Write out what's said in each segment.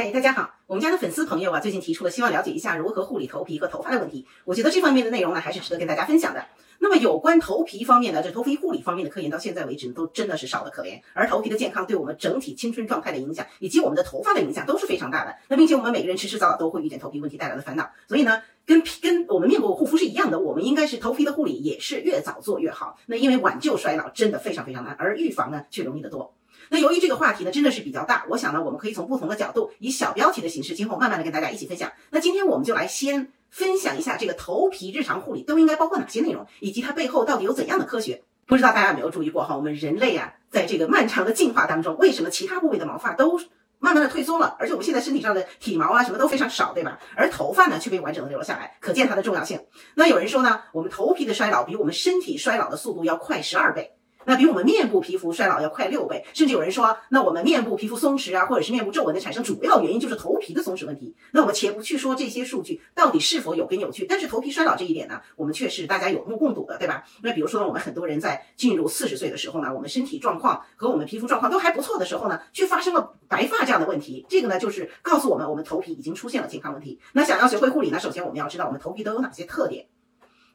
嗨，大家好，我们家的粉丝朋友啊，最近提出了希望了解一下如何护理头皮和头发的问题。我觉得这方面的内容呢，还是值得跟大家分享的。那么有关头皮方面的，这头皮护理方面的科研到现在为止都真的是少得可怜。而头皮的健康对我们整体青春状态的影响，以及我们的头发的影响都是非常大的。那并且我们每个人迟迟早早都会遇见头皮问题带来的烦恼。所以呢，跟皮跟我们面部护肤是一样的，我们应该是头皮的护理也是越早做越好。那因为挽救衰老真的非常非常难，而预防呢却容易得多。那由于这个话题呢真的是比较大，我想呢我们可以从不同的角度，以小标题的形式，今后慢慢的跟大家一起分享。那今天我们就来先分享一下这个头皮日常护理都应该包括哪些内容，以及它背后到底有怎样的科学。不知道大家有没有注意过哈，我们人类啊，在这个漫长的进化当中，为什么其他部位的毛发都慢慢的退缩了，而且我们现在身体上的体毛啊什么都非常少，对吧？而头发呢却被完整的留了下来，可见它的重要性。那有人说呢，我们头皮的衰老比我们身体衰老的速度要快十二倍。那比我们面部皮肤衰老要快六倍，甚至有人说，那我们面部皮肤松弛啊，或者是面部皱纹的产生主要原因就是头皮的松弛问题。那我们且不去说这些数据到底是否有根有据，但是头皮衰老这一点呢，我们却是大家有目共睹的，对吧？那比如说，我们很多人在进入四十岁的时候呢，我们身体状况和我们皮肤状况都还不错的时候呢，却发生了白发这样的问题。这个呢，就是告诉我们，我们头皮已经出现了健康问题。那想要学会护理呢，首先我们要知道我们头皮都有哪些特点。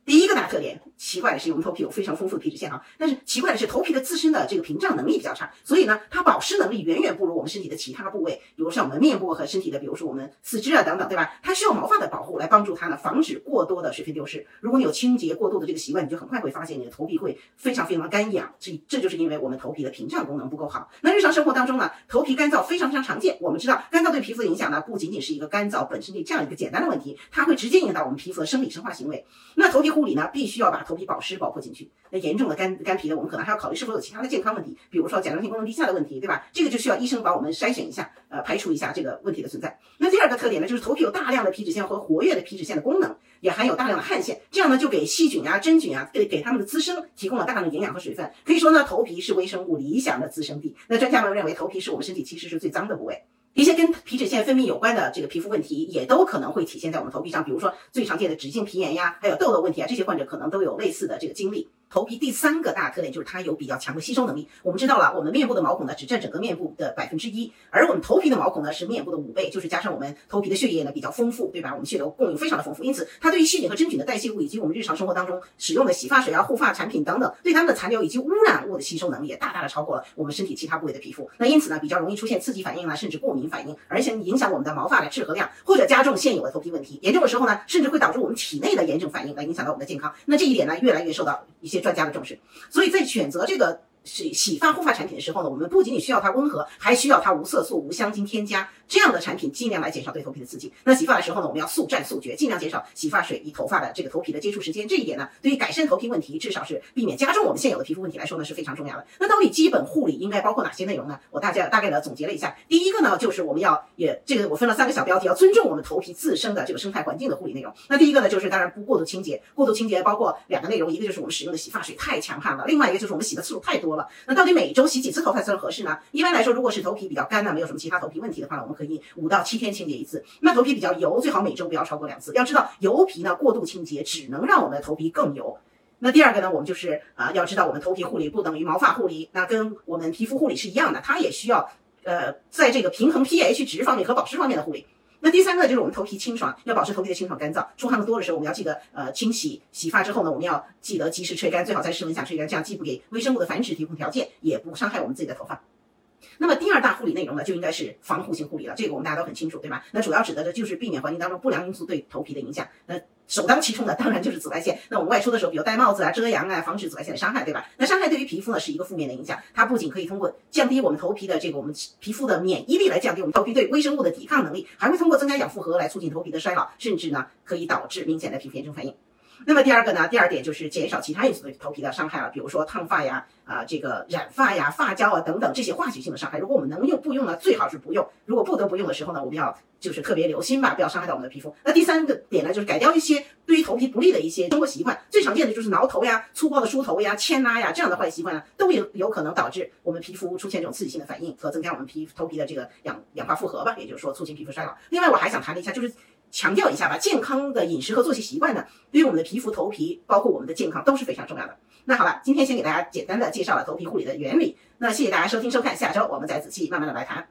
第一个大特点，奇怪的是，我们头皮有非常丰富的皮脂腺啊，但是奇怪的是，头皮的自身的这个屏障能力比较差，所以呢，它保湿能力远远不如我们身体的其他部位，比如像我们面部和身体的，比如说我们四肢啊等等，对吧？它需要毛发的保护来帮助它呢，防止过多的水分丢失。如果你有清洁过度的这个习惯，你就很快会发现你的头皮会非常非常的干痒，这这就是因为我们头皮的屏障功能不够好。那日常生活当中呢，头皮干燥非常非常常见。我们知道，干燥对皮肤的影响呢，不仅仅是一个干燥本身的这样一个简单的问题，它会直接影响到我们皮肤的生理生化行为。那头皮护理呢，必须要。把头皮保湿包括进去，那严重的干干皮呢，我们可能还要考虑是否有其他的健康问题，比如说甲状腺功能低下的问题，对吧？这个就需要医生帮我们筛选一下，呃，排除一下这个问题的存在。那第二个特点呢，就是头皮有大量的皮脂腺和活跃的皮脂腺的功能，也含有大量的汗腺，这样呢就给细菌啊、真菌啊，给给它们的滋生提供了大量的营养和水分。可以说呢，头皮是微生物理想的滋生地。那专家们认为，头皮是我们身体其实是最脏的部位。一些跟皮脂腺分泌有关的这个皮肤问题，也都可能会体现在我们头皮上，比如说最常见的脂性皮炎呀，还有痘痘问题啊，这些患者可能都有类似的这个经历。头皮第三个大特点就是它有比较强的吸收能力。我们知道了，我们面部的毛孔呢只占整个面部的百分之一，而我们头皮的毛孔呢是面部的五倍，就是加上我们头皮的血液呢比较丰富，对吧？我们血流供应非常的丰富，因此它对于细菌和真菌的代谢物以及我们日常生活当中使用的洗发水啊、护发产品等等，对它们的残留以及污染物的吸收能力也大大的超过了我们身体其他部位的皮肤。那因此呢，比较容易出现刺激反应啊，甚至过敏反应，而且影响我们的毛发的质和量，或者加重现有的头皮问题。严重的时候呢，甚至会导致我们体内的炎症反应，来影响到我们的健康。那这一点呢，越来越受到一些专家的重视。所以在选择这个。洗洗发护发产品的时候呢，我们不仅仅需要它温和，还需要它无色素、无香精添加这样的产品，尽量来减少对头皮的刺激。那洗发的时候呢，我们要速战速决，尽量减少洗发水与头发的这个头皮的接触时间。这一点呢，对于改善头皮问题，至少是避免加重我们现有的皮肤问题来说呢，是非常重要的。那到底基本护理应该包括哪些内容呢？我大家大概的总结了一下。第一个呢，就是我们要也这个我分了三个小标题，要尊重我们头皮自身的这个生态环境的护理内容。那第一个呢，就是当然不过度清洁，过度清洁包括两个内容，一个就是我们使用的洗发水太强悍了，另外一个就是我们洗的次数太多了。那到底每周洗几次头发算合适呢？一般来说，如果是头皮比较干呢，没有什么其他头皮问题的话呢，我们可以五到七天清洁一次。那头皮比较油，最好每周不要超过两次。要知道，油皮呢过度清洁只能让我们的头皮更油。那第二个呢，我们就是啊，要知道我们头皮护理不等于毛发护理，那跟我们皮肤护理是一样的，它也需要呃，在这个平衡 pH 值方面和保湿方面的护理。那第三个就是我们头皮清爽，要保持头皮的清爽干燥。出汗的多的时候，我们要记得呃清洗洗发之后呢，我们要记得及时吹干，最好在室温下吹干，这样既不给微生物的繁殖提供条件，也不伤害我们自己的头发。那么第二大护理内容呢，就应该是防护性护理了。这个我们大家都很清楚，对吧？那主要指的就是避免环境当中不良因素对头皮的影响。那首当其冲的当然就是紫外线。那我们外出的时候，比如戴帽子啊、遮阳啊，防止紫外线的伤害，对吧？那伤害对于皮肤呢是一个负面的影响，它不仅可以通过降低我们头皮的这个我们皮肤的免疫力来降低我们头皮对微生物的抵抗能力，还会通过增加氧负荷来促进头皮的衰老，甚至呢可以导致明显的皮肤炎症反应。那么第二个呢？第二点就是减少其他因素对头皮的伤害了，比如说烫发呀、啊这个染发呀、发胶啊等等这些化学性的伤害。如果我们能用不用呢，最好是不用。如果不得不用的时候呢，我们要就是特别留心吧，不要伤害到我们的皮肤。那第三个点呢，就是改掉一些对于头皮不利的一些生活习惯。最常见的就是挠头呀、粗暴的梳头呀、牵拉呀这样的坏习惯呢，都有有可能导致我们皮肤出现这种刺激性的反应和增加我们皮头皮的这个氧氧化负荷吧，也就是说促进皮肤衰老。另外我还想谈一下，就是。强调一下吧，健康的饮食和作息习惯呢，对于我们的皮肤、头皮，包括我们的健康都是非常重要的。那好了，今天先给大家简单的介绍了头皮护理的原理。那谢谢大家收听收看，下周我们再仔细慢慢的来谈。